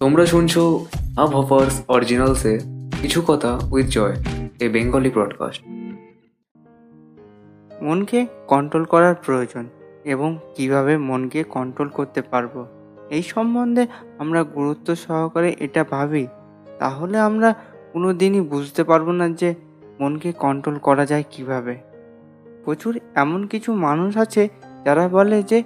তোমরা শুনছো আব হফার্স অরিজিনালসে কিছু কথা with Joy a Bengali broadcast মনকে কন্ট্রোল করার প্রয়োজন এবং কীভাবে মনকে কন্ট্রোল করতে পারব, এই সম্বন্ধে আমরা গুরুত্ব সহকারে এটা ভাবি। তাহলে আমরা কোনো দিনই বুঝতে পারব না যে মনকে কন্ট্রোল করা যায় কীভাবে। প্রচুর এমন কিছু মানুষ আছে যারা বলে যে,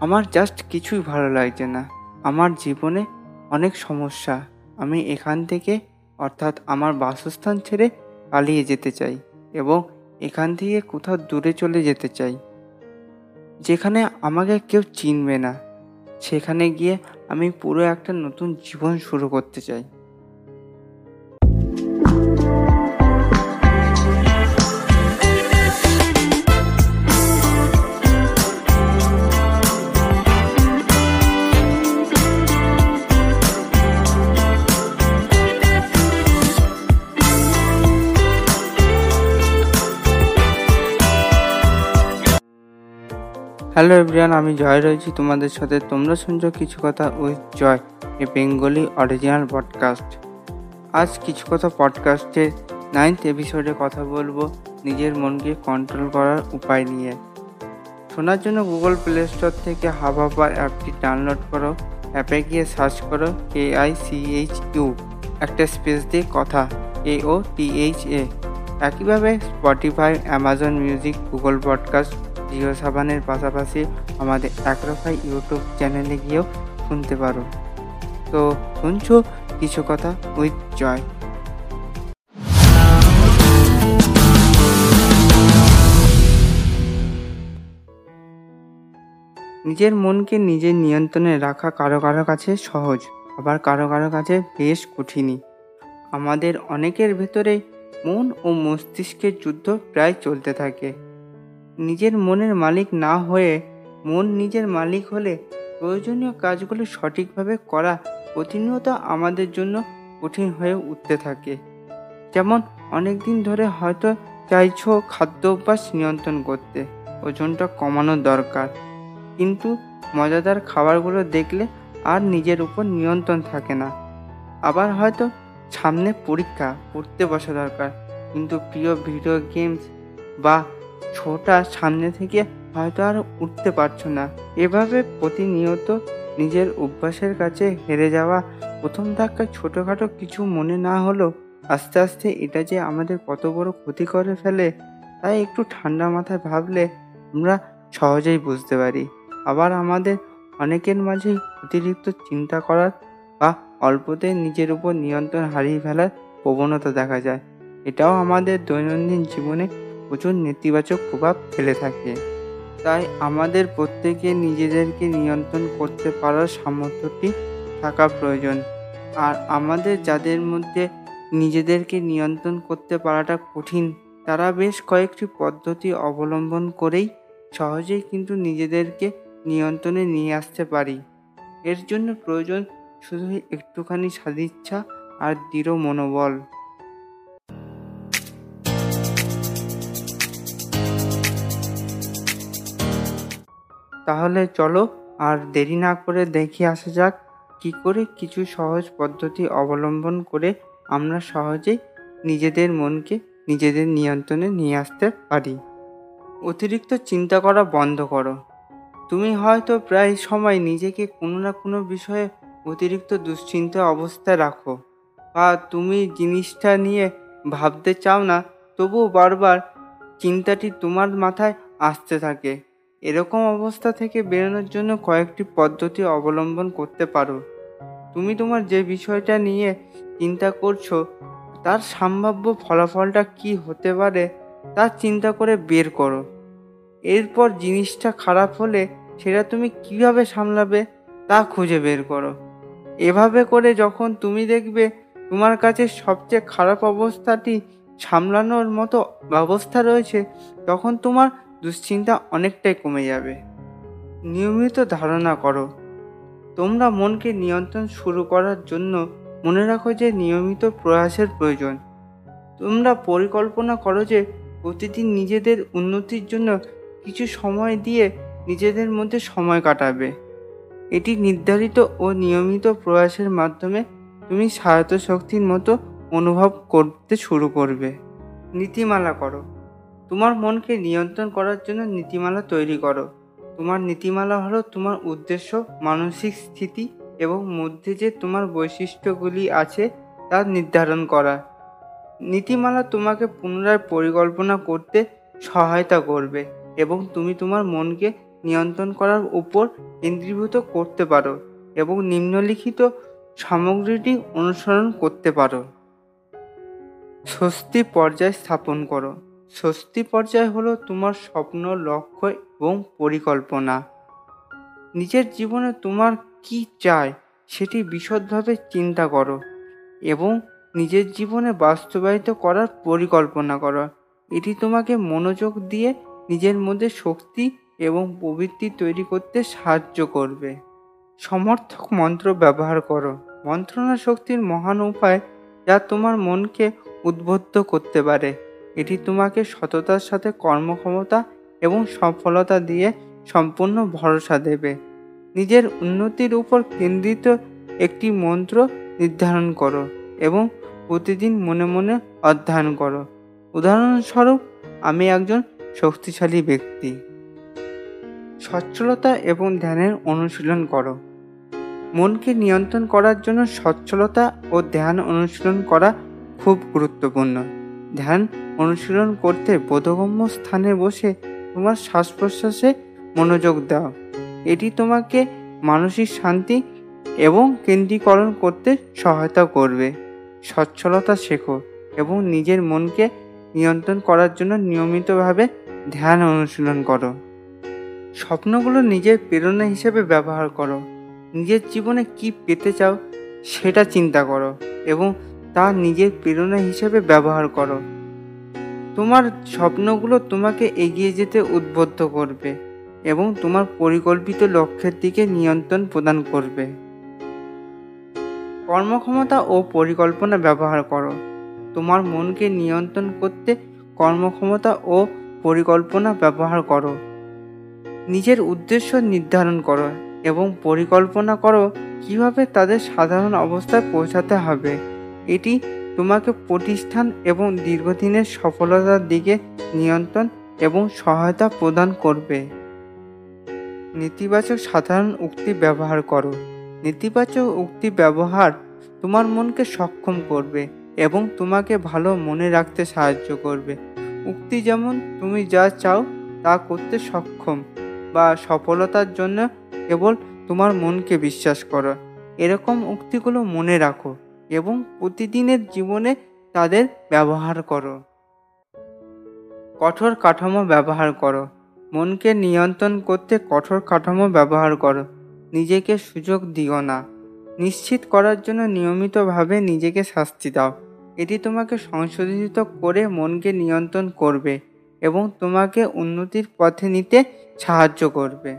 আমার জাস্ট কিছুই ভালো লাগছে না। আমার জীবনে অনেক সমস্যা। আমি এখান থেকে, অর্থাৎ আমার বাসস্থান ছেড়ে পালিয়ে যেতে চাই এবং এখান থেকে কোথাও দূরে চলে যেতে চাই। যেখানে আমাকে কেউ চিনবে না। সেখানে গিয়ে আমি পুরো একটা নতুন জীবন শুরু করতে চাই। হ্যালো এভরিয়ান আমি জয় রয়েছি তোমাদের সাথে। তোমরা শুনছো কিছু কথা with Joy, a Bengali original podcast আজ কিছু কথা পডকাস্টের নাইন্থ এপিসোডে কথা বলব নিজের মনকে কন্ট্রোল করার উপায় নিয়ে। শোনার জন্য গুগল প্লে স্টোর থেকে হাব হাবার অ্যাপটি ডাউনলোড করো অ্যাপে গিয়ে সার্চ করো K I C H U একটা স্পেস দিয়ে কথা A O T H A একইভাবে Spotify Amazon Music Google Podcast Jio সাবানের পাশাপাশি আমাদের একরফাই ইউটিউব চ্যানেলে গিয়েও শুনতে পারো। তো শুনছো কিছু কথা উইথ জয়। নিজের মনকে নিজের নিয়ন্ত্রণে রাখা কারও কারও কাছে সহজ, আবার কারও কারও কাছে বেশ কঠিনই। আমাদের অনেকের ভেতরে মন ও মস্তিষ্কের যুদ্ধ প্রায় চলতে থাকে। নিজের মনের মালিক না হয়ে মন নিজের মালিক হলে প্রয়োজনীয় কাজগুলো সঠিকভাবে করা প্রতিনিয়ত আমাদের জন্য কঠিন হয়ে উঠতে থাকে। যেমন অনেক দিন ধরে হয়তো চাইছো খাদ্য অভ্যাস নিয়ন্ত্রণ করতে, ওজনটা কমানো দরকার। কিন্তু মজাদার খাবারগুলো দেখলে আর নিজের উপর নিয়ন্ত্রণ থাকে না। আবার হয়তো সামনে পরীক্ষা, পড়তে বসা দরকার। কিন্তু প্রিয় ভিডিও গেমস বা ছোটা সামনে থেকে হয়তো আর উঠতে পারছ না। এভাবে প্রতিনিয়ত নিজের অভ্যাসের কাছে হেরে যাওয়া প্রথম ধাক্কায় ছোটোখাটো কিছু মনে না হলেও আস্তে আস্তে এটা যে আমাদের কত বড় ক্ষতি করে ফেলে, তাই একটু ঠান্ডা মাথায় ভাবলে আমরা সহজেই বুঝতে পারি। আবার আমাদের অনেকের মাঝেই অতিরিক্ত চিন্তা করার বা অল্পতে নিজের উপর নিয়ন্ত্রণ হারিয়ে ফেলার প্রবণতা দেখা যায়। এটাও আমাদের দৈনন্দিন জীবনে প্রচুর নেতিবাচক প্রভাব ফেলে থাকে। তাই আমাদের প্রত্যেকে নিজেদেরকে নিয়ন্ত্রণ করতে পারার সামর্থ্যটি থাকা প্রয়োজন। আর আমাদের যাদের মধ্যে নিজেদেরকে নিয়ন্ত্রণ করতে পারাটা কঠিন, তারা বেশ কয়েকটি পদ্ধতি অবলম্বন করেই সহজেই কিন্তু নিজেদেরকে নিয়ন্ত্রণে নিয়ে আসতে পারি। এর জন্য প্রয়োজন শুধু একটুখানি সদিচ্ছা আর দৃঢ় মনোবল। তাহলে চলো আর দেরি না করে দেখে আসা যাক কি করে কিছু সহজ পদ্ধতি অবলম্বন করে আমরা সহজেই নিজেদের মনকে নিজেদের নিয়ন্ত্রণে নিয়ে আসতে পারি। অতিরিক্ত চিন্তা করা বন্ধ করো। তুমি হয়তো প্রায় সময় নিজেকে কোনো না কোনো বিষয়ে অতিরিক্ত দুশ্চিন্তা অবস্থায় রাখো। বা তুমি জিনিসটা নিয়ে ভাবতে চাও না, তবুও বারবার চিন্তাটি তোমার মাথায় আসতে থাকে। এরকম অবস্থা থেকে বেরোনোর জন্য কয়েকটি পদ্ধতি অবলম্বন করতে পারো। তুমি তোমার যে বিষয়টা নিয়ে চিন্তা করছ, তার সম্ভাব্য ফলাফলটা কি হতে পারে তা চিন্তা করে বের করো। এরপর জিনিসটা খারাপ হলে সেটা তুমি কীভাবে সামলাবে তা খুঁজে বের করো। এভাবে করে যখন তুমি দেখবে তোমার কাছে সবচেয়ে খারাপ অবস্থাটি সামলানোর মতো ব্যবস্থা রয়েছে, তখন তোমার দুশ্চিন্তা অনেকটাই কমে যাবে। নিয়মিত ধারণা করো। তোমরা মনকে নিয়ন্ত্রণ শুরু করার জন্য মনে রাখো যে নিয়মিত প্রয়াসের প্রয়োজন। তোমরা পরিকল্পনা করো যে প্রতিদিন নিজেদের উন্নতির জন্য কিছু সময় দিয়ে নিজেদের মধ্যে সময় কাটাবে। এটি নির্ধারিত ও নিয়মিত প্রয়াসের মাধ্যমে তুমি স্বায়ত্ত শক্তির মতো অনুভব করতে শুরু করবে। নীতিমালা করো। তোমার মনকে নিয়ন্ত্রণ করার জন্য নীতিমালা তৈরি করো। তোমার নীতিমালা হলো তোমার উদ্দেশ্য, মানসিক স্থিতি এবং মধ্যে যে তোমার বৈশিষ্ট্যগুলি আছে তা নির্ধারণ করা। নীতিমালা তোমাকে পুনরায় পরিকল্পনা করতে সহায়তা করবে এবং তুমি তোমার মনকে নিয়ন্ত্রণ করার উপর কেন্দ্রীভূত করতে পারো এবং নিম্নলিখিত সামগ্রীটি অনুসরণ করতে পারো। স্বস্তি পর্যায় স্থাপন করো। স্বস্তি পর্যায় হলো তোমার স্বপ্ন, লক্ষ্য এবং পরিকল্পনা। নিজের জীবনে তোমার কি চাই সেটি বিশদভাবে চিন্তা করো এবং নিজের জীবনে বাস্তবায়িত করার পরিকল্পনা করো। এটি তোমাকে মনোযোগ দিয়ে নিজের মধ্যে শক্তি এবং প্রবৃত্তি তৈরি করতে সাহায্য করবে। সমর্থক মন্ত্র ব্যবহার করো। মন্ত্রণা শক্তির মহান উপায় যা তোমার মনকে উদ্বুদ্ধ করতে পারে। এটি তোমাকে সততার সাথে কর্মক্ষমতা এবং সফলতা দিয়ে সম্পূর্ণ ভরসা দেবে। নিজের উন্নতির উপর কেন্দ্রিত একটি মন্ত্র নির্ধারণ করো এবং প্রতিদিন মনে মনে অধ্যয়ন করো। উদাহরণস্বরূপ, আমি একজন শক্তিশালী ব্যক্তি। সচ্ছলতা এবং ধ্যানের অনুশীলন করো। মনকে নিয়ন্ত্রণ করার জন্য সচ্ছলতা ও ধ্যান অনুশীলন করা খুব গুরুত্বপূর্ণ। ধ্যান অনুশীলন করতে বোধগম্য স্থানে বসে তোমার শ্বাস প্রশ্বাসে মনোযোগ দাও। এটি তোমাকে মানসিক শান্তি এবং কেন্দ্রীকরণ করতে সহায়তা করবে। সচ্ছলতা শেখো এবং নিজের মনকে নিয়ন্ত্রণ করার জন্য নিয়মিতভাবে ধ্যান অনুশীলন করো। স্বপ্নগুলো নিজের প্রেরণা হিসেবে ব্যবহার করো। নিজের জীবনে কি পেতে চাও সেটা চিন্তা করো এবং তা নিজের প্রেরণা হিসেবে ব্যবহার করো। তোমার স্বপ্নগুলো তোমাকে এগিয়ে যেতে উদ্বুদ্ধ করবে এবং তোমার পরিকল্পিত লক্ষ্যের দিকে নিয়ন্ত্রণ প্রদান করবে। কর্মক্ষমতা ও পরিকল্পনা ব্যবহার করো। তোমার মনকে নিয়ন্ত্রণ করতে কর্মক্ষমতা ও পরিকল্পনা ব্যবহার করো। নিজের উদ্দেশ্য নির্ধারণ করো এবং পরিকল্পনা করো কীভাবে তাদের সাধারণ অবস্থায় পৌঁছাতে হবে। এটি তোমাকে প্রতিষ্ঠান এবং দীর্ঘদিনের সফলতার দিকে নিয়ন্ত্রণ এবং সহায়তা প্রদান করবে। নেতিবাচক সাধারণ উক্তি ব্যবহার করো। নেতিবাচক উক্তি ব্যবহার তোমার মনকে সক্ষম করবে এবং তোমাকে ভালো মনে রাখতে সাহায্য করবে। উক্তি যেমন, তুমি যা চাও তা করতে সক্ষম বা সফলতার জন্য কেবল তোমার মনকে বিশ্বাস করো। এরকম উক্তিগুলো মনে রাখো। এবং প্রতিদিনের জীবনে তাদের ব্যবহার করো। কঠোর কাঠামো ব্যবহার করো। মনকে নিয়ন্ত্রণ করতে কঠোর কাঠামো ব্যবহার করো। নিজেকে সুযোগ দিও না। নিশ্চিত করার জন্য নিয়মিতভাবে নিজেকে শাস্তি দাও। এটি তোমাকে সংশোধিত করে মনকে নিয়ন্ত্রণ করবে এবং তোমাকে উন্নতির পথে নিতে সাহায্য করবে।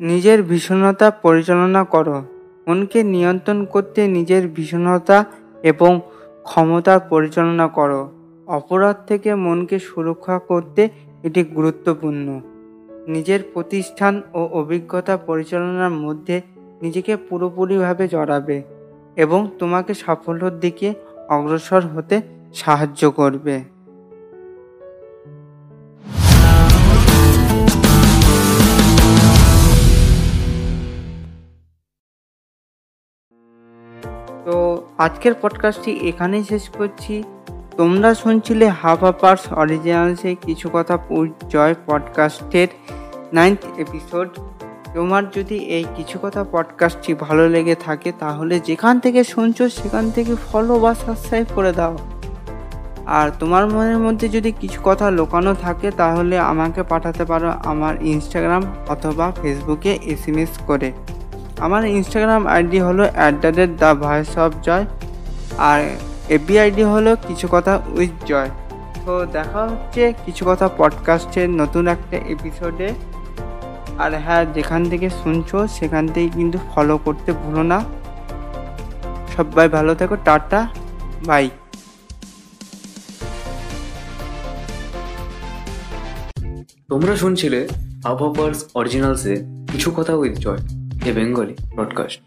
নিজের ভীষণতা পরিচালনা করো। মনকে নিয়ন্ত্রণ করতে নিজের ভীষণতা এবং ক্ষমতার পরিচালনা করো। অপরাধ থেকে মনকে সুরক্ষা করতে এটি গুরুত্বপূর্ণ। নিজের প্রতিষ্ঠান ও অভিজ্ঞতা পরিচালনার মধ্যে নিজেকে পুরোপুরিভাবে জড়াবে এবং তোমাকে সাফল্যের দিকে অগ্রসর হতে সাহায্য করবে। আজকের পডকাস্টটি এখানেই শেষ করছি। তোমরা শুনছিলে হাফ আপার্স অরিজিনালসে কিছু কথা জয় পডকাস্টের নাইন্থ এপিসোড তোমার যদি এই কিছু কথা পডকাস্টটি ভালো লেগে থাকে, তাহলে যেখান থেকে শুনছো সেখান থেকে ফলো বা সাবস্ক্রাইব করে দাও। আর তোমার মনের মধ্যে যদি কিছু কথা লোকানো থাকে, তাহলে আমাকে পাঠাতে পারো আমার ইনস্টাগ্রাম অথবা ফেসবুকে এস করে। আমার ইনস্টাগ্রাম আইডি হলো at the rate the voice of Joy R FB ID হলো কিছু কথা উইথ জয় তো দেখা হচ্ছে কিছু কথা পডকাস্টের নতুন একটা এপিসোডে আর হ্যাঁ যেখান থেকে শুনছো, সেখান থেকে কিন্তু ফলো করতে ভুলো না। সবাই ভালো থেকো, টাটা বাই তোমরা শুনছিলে আবহাওয়ার্স অরিজিনালসে কিছু কথা with Joy a Bengali broadcast